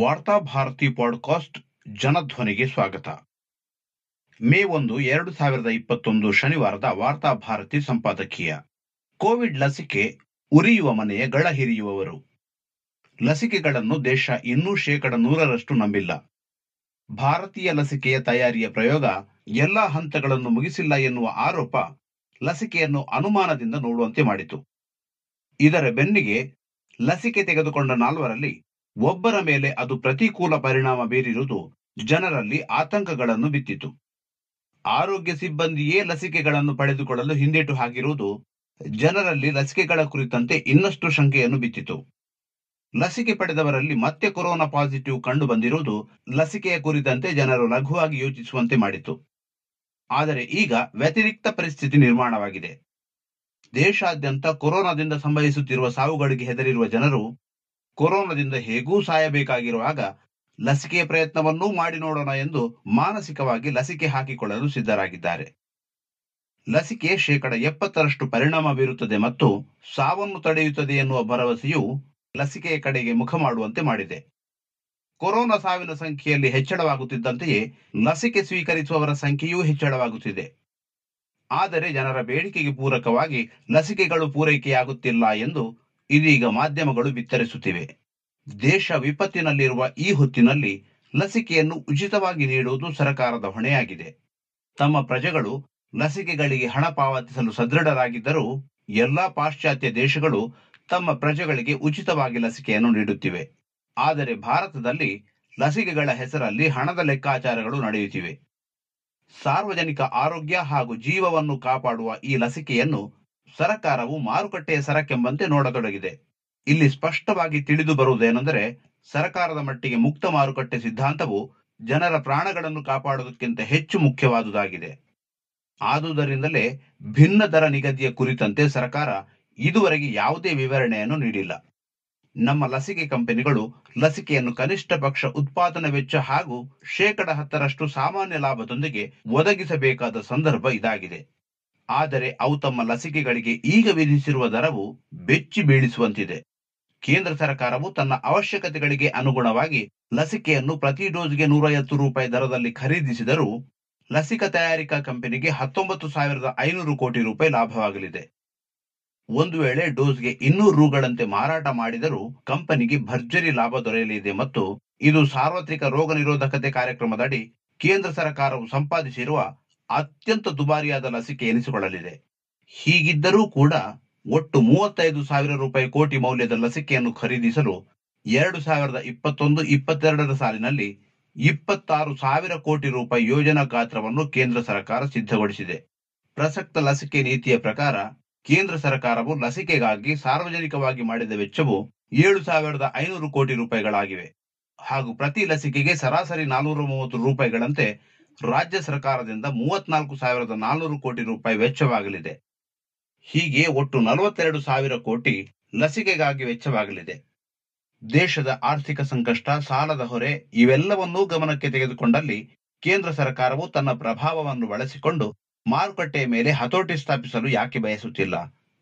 ವಾರ್ತಾ ಭಾರತಿ ಪಾಡ್ಕಾಸ್ಟ್ ಜನಧ್ವನಿಗೆ ಸ್ವಾಗತ. ಮೇ ಒಂದು, ಎರಡು ಸಾವಿರದ ಇಪ್ಪತ್ತೊಂದು ಶನಿವಾರದ ವಾರ್ತಾ ಭಾರತಿ ಸಂಪಾದಕೀಯ. ಕೋವಿಡ್ ಲಸಿಕೆ ಉರಿಯುವ ಮನೆಯ ಗಳ ಹಿರಿಯುವವರು. ಲಸಿಕೆಗಳನ್ನು ದೇಶ ಇನ್ನೂ ಶೇಕಡ ನೂರರಷ್ಟು ನಂಬಿಲ್ಲ. ಭಾರತೀಯ ಲಸಿಕೆಯ ತಯಾರಿಯ ಪ್ರಯೋಗ ಎಲ್ಲ ಹಂತಗಳನ್ನು ಮುಗಿಸಿಲ್ಲ ಎನ್ನುವ ಆರೋಪ ಲಸಿಕೆಯನ್ನು ಅನುಮಾನದಿಂದ ನೋಡುವಂತೆ ಮಾಡಿತು. ಇದರ ಬೆನ್ನಿಗೆ ಲಸಿಕೆ ತೆಗೆದುಕೊಂಡ ನಾಲ್ವರಲ್ಲಿ ಒಬ್ಬರ ಮೇಲೆ ಅದು ಪ್ರತಿಕೂಲ ಪರಿಣಾಮ ಬೀರಿರುವುದು ಜನರಲ್ಲಿ ಆತಂಕಗಳನ್ನು ಬಿತ್ತಿತು. ಆರೋಗ್ಯ ಸಿಬ್ಬಂದಿಯೇ ಲಸಿಕೆಗಳನ್ನು ಪಡೆದುಕೊಳ್ಳಲು ಹಿಂದೇಟು ಹಾಕಿರುವುದು ಜನರಲ್ಲಿ ಲಸಿಕೆಗಳ ಕುರಿತಂತೆ ಇನ್ನಷ್ಟು ಶಂಕೆಯನ್ನು ಬಿತ್ತಿತು. ಲಸಿಕೆ ಪಡೆದವರಲ್ಲಿ ಮತ್ತೆ ಕೊರೋನಾ ಪಾಸಿಟಿವ್ ಕಂಡು ಬಂದಿರುವುದು ಲಸಿಕೆಯ ಕುರಿತಂತೆ ಜನರು ಲಘುವಾಗಿ ಯೋಚಿಸುವಂತೆ ಮಾಡಿತು. ಆದರೆ ಈಗ ವ್ಯತಿರಿಕ್ತ ಪರಿಸ್ಥಿತಿ ನಿರ್ಮಾಣವಾಗಿದೆ. ದೇಶಾದ್ಯಂತ ಕೊರೋನಾದಿಂದ ಸಂಭವಿಸುತ್ತಿರುವ ಸಾವುಗಳಿಗೆ ಹೆದರಿರುವ ಜನರು ಕೊರೋನಾದಿಂದ ಹೇಗೂ ಸಾಯಬೇಕಾಗಿರುವಾಗ ಲಸಿಕೆ ಪ್ರಯತ್ನವನ್ನೂ ಮಾಡಿ ನೋಡೋಣ ಎಂದು ಮಾನಸಿಕವಾಗಿ ಲಸಿಕೆ ಹಾಕಿಕೊಳ್ಳಲು ಸಿದ್ಧರಾಗಿದ್ದಾರೆ. ಲಸಿಕೆ ಶೇಕಡ ಎಪ್ಪತ್ತರಷ್ಟು ಪರಿಣಾಮ ಬೀರುತ್ತದೆ ಮತ್ತು ಸಾವನ್ನು ತಡೆಯುತ್ತದೆ ಎನ್ನುವ ಭರವಸೆಯು ಲಸಿಕೆಯ ಕಡೆಗೆ ಮುಖ ಮಾಡುವಂತೆ ಮಾಡಿದೆ. ಕೊರೋನಾ ಸಾವಿನ ಸಂಖ್ಯೆಯಲ್ಲಿ ಹೆಚ್ಚಳವಾಗುತ್ತಿದ್ದಂತೆಯೇ ಲಸಿಕೆ ಸ್ವೀಕರಿಸುವವರ ಸಂಖ್ಯೆಯೂ ಹೆಚ್ಚಳವಾಗುತ್ತಿದೆ. ಆದರೆ ಜನರ ಬೇಡಿಕೆಗೆ ಪೂರಕವಾಗಿ ಲಸಿಕೆಗಳು ಪೂರೈಕೆಯಾಗುತ್ತಿಲ್ಲ ಎಂದು ಇದೀಗ ಮಾಧ್ಯಮಗಳು ಬಿತ್ತರಿಸುತ್ತಿವೆ. ದೇಶ ವಿಪತ್ತಿನಲ್ಲಿರುವ ಈ ಹೊತ್ತಿನಲ್ಲಿ ಲಸಿಕೆಯನ್ನು ಉಚಿತವಾಗಿ ನೀಡುವುದು ಸರ್ಕಾರದ ಹೊಣೆಯಾಗಿದೆ. ತಮ್ಮ ಪ್ರಜೆಗಳು ಲಸಿಕೆಗಳಿಗೆ ಹಣ ಪಾವತಿಸಲು ಸದೃಢರಾಗಿದ್ದರೂ ಎಲ್ಲಾ ಪಾಶ್ಚಾತ್ಯ ದೇಶಗಳು ತಮ್ಮ ಪ್ರಜೆಗಳಿಗೆ ಉಚಿತವಾಗಿ ಲಸಿಕೆಯನ್ನು ನೀಡುತ್ತಿವೆ. ಆದರೆ ಭಾರತದಲ್ಲಿ ಲಸಿಕೆಗಳ ಹೆಸರಲ್ಲಿ ಹಣದ ಲೆಕ್ಕಾಚಾರಗಳು ನಡೆಯುತ್ತಿವೆ. ಸಾರ್ವಜನಿಕ ಆರೋಗ್ಯ ಹಾಗೂ ಜೀವವನ್ನು ಕಾಪಾಡುವ ಈ ಲಸಿಕೆಯನ್ನು ಸರ್ಕಾರವು ಮಾರುಕಟ್ಟೆಯ ಸರಕೆಂಬಂತೆ ನೋಡತೊಡಗಿದೆ. ಇಲ್ಲಿ ಸ್ಪಷ್ಟವಾಗಿ ತಿಳಿದು ಬರುವುದೇನೆಂದರೆ, ಸರಕಾರದ ಮಟ್ಟಿಗೆ ಮುಕ್ತ ಮಾರುಕಟ್ಟೆ ಸಿದ್ಧಾಂತವು ಜನರ ಪ್ರಾಣಗಳನ್ನು ಕಾಪಾಡುವುದಕ್ಕಿಂತ ಹೆಚ್ಚು ಮುಖ್ಯವಾದುದಾಗಿದೆ. ಆದುದರಿಂದಲೇ ಭಿನ್ನ ದರ ನಿಗದಿಯ ಕುರಿತಂತೆ ಸರ್ಕಾರ ಇದುವರೆಗೆ ಯಾವುದೇ ವಿವರಣೆಯನ್ನು ನೀಡಿಲ್ಲ. ನಮ್ಮ ಲಸಿಕೆ ಕಂಪನಿಗಳು ಲಸಿಕೆಯನ್ನು ಕನಿಷ್ಠ ಪಕ್ಷ ಉತ್ಪಾದನಾ ವೆಚ್ಚ ಹಾಗೂ ಶೇಕಡ ಹತ್ತರಷ್ಟು ಸಾಮಾನ್ಯ ಲಾಭದೊಂದಿಗೆ ಒದಗಿಸಬೇಕಾದ ಸಂದರ್ಭ ಇದಾಗಿದೆ. ಆದರೆ ಅವು ತಮ್ಮ ಲಸಿಕೆಗಳಿಗೆ ಈಗ ವಿಧಿಸಿರುವ ದರವು ಬೆಚ್ಚಿ ಬೀಳಿಸುವಂತಿದೆ. ಕೇಂದ್ರ ಸರ್ಕಾರವು ತನ್ನ ಅವಶ್ಯಕತೆಗಳಿಗೆ ಅನುಗುಣವಾಗಿ ಲಸಿಕೆಯನ್ನು ಪ್ರತಿ ಡೋಸ್ಗೆ ನೂರೈವತ್ತು ರೂಪಾಯಿ ದರದಲ್ಲಿ ಖರೀದಿಸಿದರೂ ಲಸಿಕಾ ತಯಾರಿಕಾ ಕಂಪನಿಗೆ ಹತ್ತೊಂಬತ್ತು ಸಾವಿರದ ಐನೂರು ಕೋಟಿ ರೂಪಾಯಿ ಲಾಭವಾಗಲಿದೆ. ಒಂದು ವೇಳೆ ಡೋಸ್ಗೆ ಇನ್ನೂರು ರೂಗಳಂತೆ ಮಾರಾಟ ಮಾಡಿದರೂ ಕಂಪನಿಗೆ ಭರ್ಜರಿ ಲಾಭ ದೊರೆಯಲಿದೆ ಮತ್ತು ಇದು ಸಾರ್ವತ್ರಿಕ ರೋಗ ನಿರೋಧಕತೆ ಕಾರ್ಯಕ್ರಮದಡಿ ಕೇಂದ್ರ ಸರ್ಕಾರವು ಸಂಪಾದಿಸಿರುವ ಅತ್ಯಂತ ದುಬಾರಿಯಾದ ಲಸಿಕೆ ಎನಿಸಿಕೊಳ್ಳಲಿದೆ. ಹೀಗಿದ್ದರೂ ಕೂಡ ಒಟ್ಟು ಮೂವತ್ತೈದು ಸಾವಿರ ರೂಪಾಯಿ ಕೋಟಿ ಮೌಲ್ಯದ ಲಸಿಕೆಯನ್ನು ಖರೀದಿಸಲು ಎರಡು ಸಾವಿರದ ಇಪ್ಪತ್ತೊಂದು, ಇಪ್ಪತ್ತೆರಡರ ಸಾಲಿನಲ್ಲಿ ಇಪ್ಪತ್ತಾರು ಸಾವಿರ ಕೋಟಿ ರೂಪಾಯಿ ಯೋಜನಾ ಗಾತ್ರವನ್ನು ಕೇಂದ್ರ ಸರ್ಕಾರ ಸಿದ್ಧಗೊಳಿಸಿದೆ. ಪ್ರಸಕ್ತ ಲಸಿಕೆ ನೀತಿಯ ಪ್ರಕಾರ ಕೇಂದ್ರ ಸರ್ಕಾರವು ಲಸಿಕೆಗಾಗಿ ಸಾರ್ವಜನಿಕವಾಗಿ ಮಾಡಿದ ವೆಚ್ಚವು ಏಳು ಸಾವಿರದ ಐನೂರು ಕೋಟಿ ರೂಪಾಯಿಗಳಾಗಿವೆ. ಹಾಗೂ ಪ್ರತಿ ಲಸಿಕೆಗೆ ಸರಾಸರಿ ನಾನೂರ ಮೂವತ್ತು ರೂಪಾಯಿಗಳಂತೆ ರಾಜ್ಯ ಸರ್ಕಾರದಿಂದ ಮೂವತ್ನಾಲ್ಕು ಸಾವಿರದ ನಾನ್ನೂರು ಕೋಟಿ ರೂಪಾಯಿ ವೆಚ್ಚವಾಗಲಿದೆ. ಹೀಗೆ ಒಟ್ಟು ನಲವತ್ತೆರಡು ಸಾವಿರ ಕೋಟಿ ಲಸಿಕೆಗಾಗಿ ವೆಚ್ಚವಾಗಲಿದೆ. ದೇಶದ ಆರ್ಥಿಕ ಸಂಕಷ್ಟ, ಸಾಲದ ಹೊರೆ ಇವೆಲ್ಲವನ್ನೂ ಗಮನಕ್ಕೆ ತೆಗೆದುಕೊಂಡಲ್ಲಿ ಕೇಂದ್ರ ಸರ್ಕಾರವು ತನ್ನ ಪ್ರಭಾವವನ್ನು ಬಳಸಿಕೊಂಡು ಮಾರುಕಟ್ಟೆಯ ಮೇಲೆ ಹತೋಟಿ ಸ್ಥಾಪಿಸಲು ಯಾಕೆ ಬಯಸುತ್ತಿಲ್ಲ?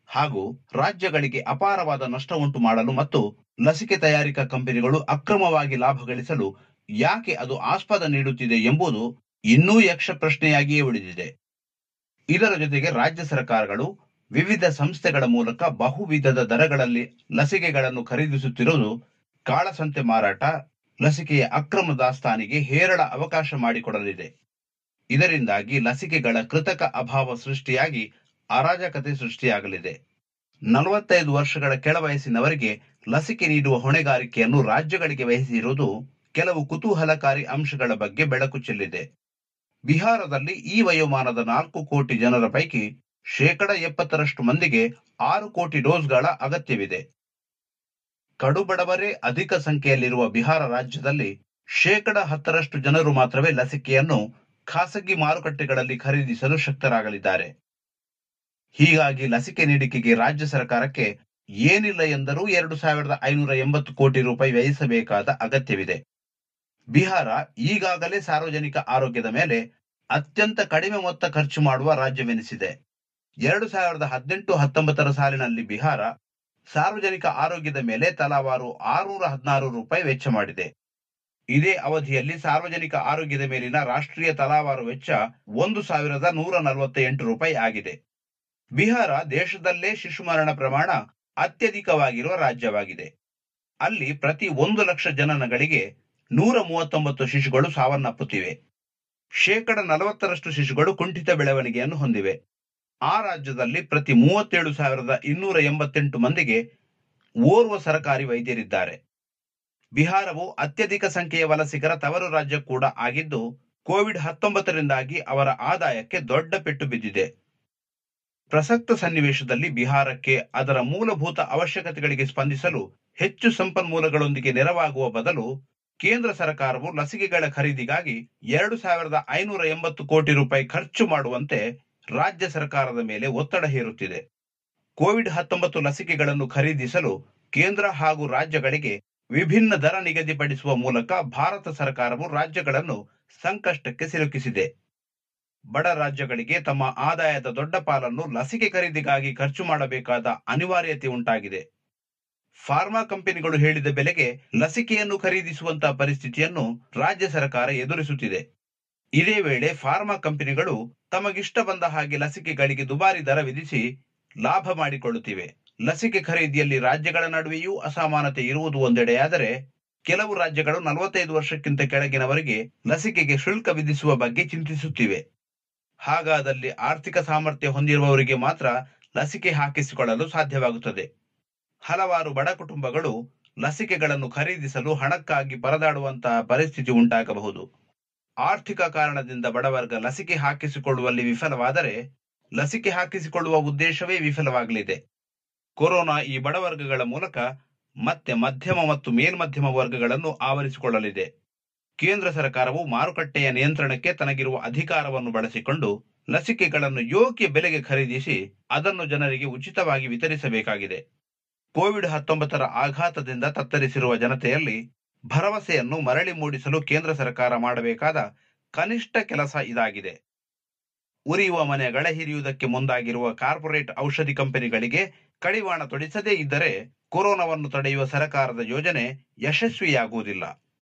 ಹಾಗೂ ರಾಜ್ಯಗಳಿಗೆ ಅಪಾರವಾದ ನಷ್ಟ ಉಂಟು ಮಾಡಲು ಮತ್ತು ಲಸಿಕೆ ತಯಾರಿಕಾ ಕಂಪನಿಗಳು ಅಕ್ರಮವಾಗಿ ಲಾಭ ಗಳಿಸಲು ಯಾಕೆ ಅದು ಆಸ್ಪದ ನೀಡುತ್ತಿದೆ ಎಂಬುದು ಇನ್ನೂ ಯಕ್ಷ ಪ್ರಶ್ನೆಯಾಗಿಯೇ ಉಳಿದಿದೆ. ಇದರ ಜೊತೆಗೆ ರಾಜ್ಯ ಸರ್ಕಾರಗಳು ವಿವಿಧ ಸಂಸ್ಥೆಗಳ ಮೂಲಕ ಬಹುವಿಧದ ದರಗಳಲ್ಲಿ ಲಸಿಕೆಗಳನ್ನು ಖರೀದಿಸುತ್ತಿರುವುದು ಕಾಳಸಂತೆ ಮಾರಾಟ, ಲಸಿಕೆಯ ಅಕ್ರಮ ದಾಸ್ತಾನಿಗೆ ಹೇರಳ ಅವಕಾಶ ಮಾಡಿಕೊಡಲಿದೆ. ಇದರಿಂದಾಗಿ ಲಸಿಕೆಗಳ ಕೃತಕ ಅಭಾವ ಸೃಷ್ಟಿಯಾಗಿ ಅರಾಜಕತೆ ಸೃಷ್ಟಿಯಾಗಲಿದೆ. ನಲವತ್ತೈದು ವರ್ಷಗಳ ಕೆಳವಯಸ್ಸಿನವರಿಗೆ ಲಸಿಕೆ ನೀಡುವ ಹೊಣೆಗಾರಿಕೆಯನ್ನು ರಾಜ್ಯಗಳಿಗೆ ವಹಿಸಿರುವುದು ಕೆಲವು ಕುತೂಹಲಕಾರಿ ಅಂಶಗಳ ಬಗ್ಗೆ ಬೆಳಕು ಚೆಲ್ಲಿದೆ. ಬಿಹಾರದಲ್ಲಿ ಈ ವಯೋಮಾನದ ನಾಲ್ಕು ಕೋಟಿ ಜನರ ಪೈಕಿ ಶೇಕಡ ಎಪ್ಪತ್ತರಷ್ಟು ಮಂದಿಗೆ ಆರು ಕೋಟಿ ಡೋಸ್ಗಳ ಅಗತ್ಯವಿದೆ. ಕಡುಬಡವರೇ ಅಧಿಕ ಸಂಖ್ಯೆಯಲ್ಲಿರುವ ಬಿಹಾರ ರಾಜ್ಯದಲ್ಲಿ ಶೇಕಡ ಹತ್ತರಷ್ಟು ಜನರು ಮಾತ್ರವೇ ಲಸಿಕೆಯನ್ನು ಖಾಸಗಿ ಮಾರುಕಟ್ಟೆಗಳಲ್ಲಿ ಖರೀದಿಸಲು ಶಕ್ತರಾಗಲಿದ್ದಾರೆ. ಹೀಗಾಗಿ ಲಸಿಕೆ ನೀಡಿಕೆಗೆ ರಾಜ್ಯ ಸರ್ಕಾರಕ್ಕೆ ಏನಿಲ್ಲ ಎಂದರೂ ಎರಡು ಸಾವಿರದ ಐನೂರ ಎಂಬತ್ತು ಕೋಟಿ ರೂಪಾಯಿ ವ್ಯಯಿಸಬೇಕಾದ ಅಗತ್ಯವಿದೆ. ಬಿಹಾರ ಈಗಾಗಲೇ ಸಾರ್ವಜನಿಕ ಆರೋಗ್ಯದ ಮೇಲೆ ಅತ್ಯಂತ ಕಡಿಮೆ ಮೊತ್ತ ಖರ್ಚು ಮಾಡುವ ರಾಜ್ಯವೆನಿಸಿದೆ. ಎರಡು ಸಾವಿರದ ಹದಿನೆಂಟು ಹತ್ತೊಂಬತ್ತರ ಸಾಲಿನಲ್ಲಿ ಬಿಹಾರ ಸಾರ್ವಜನಿಕ ಆರೋಗ್ಯದ ಮೇಲೆ ತಲಾವಾರು ಆರುನೂರ ಹದಿನಾರು ರೂಪಾಯಿ ವೆಚ್ಚ ಮಾಡಿದೆ. ಇದೇ ಅವಧಿಯಲ್ಲಿ ಸಾರ್ವಜನಿಕ ಆರೋಗ್ಯದ ಮೇಲಿನ ರಾಷ್ಟ್ರೀಯ ತಲಾವಾರು ವೆಚ್ಚ ಒಂದು ಸಾವಿರದ ನೂರ ನಲವತ್ತ ಎಂಟು ರೂಪಾಯಿ ಆಗಿದೆ. ಬಿಹಾರ ದೇಶದಲ್ಲೇ ಶಿಶು ಮರಣ ಪ್ರಮಾಣ ಅತ್ಯಧಿಕವಾಗಿರುವ ರಾಜ್ಯವಾಗಿದೆ. ಅಲ್ಲಿ ಪ್ರತಿ ಒಂದು ಲಕ್ಷ ಜನನಗಳಿಗೆ ನೂರ ಮೂವತ್ತೊಂಬತ್ತು ಶಿಶುಗಳು ಸಾವನ್ನಪ್ಪುತ್ತಿವೆ. ಶೇಕಡ ನಲವತ್ತರಷ್ಟು ಶಿಶುಗಳು ಕುಂಠಿತ ಬೆಳವಣಿಗೆಯನ್ನು ಹೊಂದಿವೆ. ಆ ರಾಜ್ಯದಲ್ಲಿ ಪ್ರತಿ ಮೂವತ್ತೇಳು ಸಾವಿರದ ಇನ್ನೂರ ಎಂಬತ್ತೆಂಟು ಮಂದಿಗೆ ಓರ್ವ ಸರಕಾರಿ ವೈದ್ಯರಿದ್ದಾರೆ. ಬಿಹಾರವು ಅತ್ಯಧಿಕ ಸಂಖ್ಯೆಯ ವಲಸಿಗರ ತವರು ರಾಜ್ಯ ಕೂಡ ಆಗಿದ್ದು, ಕೋವಿಡ್ ಹತ್ತೊಂಬತ್ತರಿಂದಾಗಿ ಅವರ ಆದಾಯಕ್ಕೆ ದೊಡ್ಡ ಪೆಟ್ಟು ಬಿದ್ದಿದೆ. ಪ್ರಸಕ್ತ ಸನ್ನಿವೇಶದಲ್ಲಿ ಬಿಹಾರಕ್ಕೆ ಅದರ ಮೂಲಭೂತ ಅವಶ್ಯಕತೆಗಳಿಗೆ ಸ್ಪಂದಿಸಲು ಹೆಚ್ಚು ಸಂಪನ್ಮೂಲಗಳೊಂದಿಗೆ ನೆರವಾಗುವ ಬದಲು ಕೇಂದ್ರ ಸರ್ಕಾರವು ಲಸಿಕೆಗಳ ಖರೀದಿಗಾಗಿ ಎರಡು ಸಾವಿರದ ಐನೂರ ಎಂಬತ್ತು ಕೋಟಿ ರೂಪಾಯಿ ಖರ್ಚು ಮಾಡುವಂತೆ ರಾಜ್ಯ ಸರ್ಕಾರದ ಮೇಲೆ ಒತ್ತಡ ಹೇರುತ್ತಿದೆ. ಕೋವಿಡ್ ಹತ್ತೊಂಬತ್ತು ಲಸಿಕೆಗಳನ್ನು ಖರೀದಿಸಲು ಕೇಂದ್ರ ಹಾಗೂ ರಾಜ್ಯಗಳಿಗೆ ವಿಭಿನ್ನ ದರ ನಿಗದಿಪಡಿಸುವ ಮೂಲಕ ಭಾರತ ಸರ್ಕಾರವು ರಾಜ್ಯಗಳನ್ನು ಸಂಕಷ್ಟಕ್ಕೆ ಸಿಲುಕಿಸಿದೆ. ಬಡ ರಾಜ್ಯಗಳಿಗೆ ತಮ್ಮ ಆದಾಯದ ದೊಡ್ಡ ಪಾಲನ್ನು ಲಸಿಕೆ ಖರೀದಿಗಾಗಿ ಖರ್ಚು ಮಾಡಬೇಕಾದ ಅನಿವಾರ್ಯತೆ ಉಂಟಾಗಿದೆ. ಫಾರ್ಮಾ ಕಂಪನಿಗಳು ಹೇಳಿದ ಬೆಲೆಗೆ ಲಸಿಕೆಯನ್ನು ಖರೀದಿಸುವಂತಹ ಪರಿಸ್ಥಿತಿಯನ್ನು ರಾಜ್ಯ ಸರ್ಕಾರ ಎದುರಿಸುತ್ತಿದೆ. ಇದೇ ವೇಳೆ ಫಾರ್ಮಾ ಕಂಪನಿಗಳು ತಮಗಿಷ್ಟ ಬಂದ ಹಾಗೆ ಲಸಿಕೆಗಳಿಗೆ ದುಬಾರಿ ದರ ವಿಧಿಸಿ ಲಾಭ ಮಾಡಿಕೊಳ್ಳುತ್ತಿವೆ. ಲಸಿಕೆ ಖರೀದಿಯಲ್ಲಿ ರಾಜ್ಯಗಳ ನಡುವೆಯೂ ಅಸಮಾನತೆ ಇರುವುದು ಒಂದೆಡೆಯಾದರೆ ಕೆಲವು ರಾಜ್ಯಗಳು ನಲವತ್ತೈದು ವರ್ಷಕ್ಕಿಂತ ಕೆಳಗಿನವರಿಗೆ ಲಸಿಕೆಗೆ ಶುಲ್ಕ ವಿಧಿಸುವ ಬಗ್ಗೆ ಚಿಂತಿಸುತ್ತಿವೆ. ಹಾಗಾದಲ್ಲಿ ಆರ್ಥಿಕ ಸಾಮರ್ಥ್ಯ ಹೊಂದಿರುವವರಿಗೆ ಮಾತ್ರ ಲಸಿಕೆ ಹಾಕಿಸಿಕೊಳ್ಳಲು ಸಾಧ್ಯವಾಗುತ್ತದೆ. ಹಲವಾರು ಬಡ ಕುಟುಂಬಗಳು ಲಸಿಕೆಗಳನ್ನು ಖರೀದಿಸಲು ಹಣಕ್ಕಾಗಿ ಪರದಾಡುವಂತಹ ಪರಿಸ್ಥಿತಿ ಉಂಟಾಗಬಹುದು. ಆರ್ಥಿಕ ಕಾರಣದಿಂದ ಬಡವರ್ಗ ಲಸಿಕೆ ಹಾಕಿಸಿಕೊಳ್ಳುವಲ್ಲಿ ವಿಫಲವಾದರೆ ಲಸಿಕೆ ಹಾಕಿಸಿಕೊಳ್ಳುವ ಉದ್ದೇಶವೇ ವಿಫಲವಾಗಲಿದೆ. ಕೊರೋನಾ ಈ ಬಡವರ್ಗಗಳ ಮೂಲಕ ಮತ್ತೆ ಮಧ್ಯಮ ಮತ್ತು ಮೇಲ್ಮಧ್ಯಮ ವರ್ಗಗಳನ್ನು ಆವರಿಸಿಕೊಳ್ಳಲಿದೆ. ಕೇಂದ್ರ ಸರ್ಕಾರವು ಮಾರುಕಟ್ಟೆಯ ನಿಯಂತ್ರಣಕ್ಕೆ ತನಗಿರುವ ಅಧಿಕಾರವನ್ನು ಬಳಸಿಕೊಂಡು ಲಸಿಕೆಗಳನ್ನು ಯೋಗ್ಯ ಬೆಲೆಗೆ ಖರೀದಿಸಿ ಅದನ್ನು ಜನರಿಗೆ ಉಚಿತವಾಗಿ ವಿತರಿಸಬೇಕಾಗಿದೆ. ಕೋವಿಡ್ ಹತ್ತೊಂಬತ್ತರ ಆಘಾತದಿಂದ ತತ್ತರಿಸಿರುವ ಜನತೆಯಲ್ಲಿ ಭರವಸೆಯನ್ನು ಮರಳಿ ಮೂಡಿಸಲು ಕೇಂದ್ರ ಸರ್ಕಾರ ಮಾಡಬೇಕಾದ ಕನಿಷ್ಠ ಕೆಲಸ ಇದಾಗಿದೆ. ಉರಿಯುವ ಮನೆ ಹಿರಿಯುವುದಕ್ಕೆ ಮುಂದಾಗಿರುವ ಕಾರ್ಪೊರೇಟ್ ಔಷಧಿ ಕಂಪನಿಗಳಿಗೆ ಕಡಿವಾಣ ತೊಡಿಸದೇ ಇದ್ದರೆ ಕೊರೋನಾವನ್ನು ತಡೆಯುವ ಸರ್ಕಾರದ ಯೋಜನೆ ಯಶಸ್ವಿಯಾಗುವುದಿಲ್ಲ.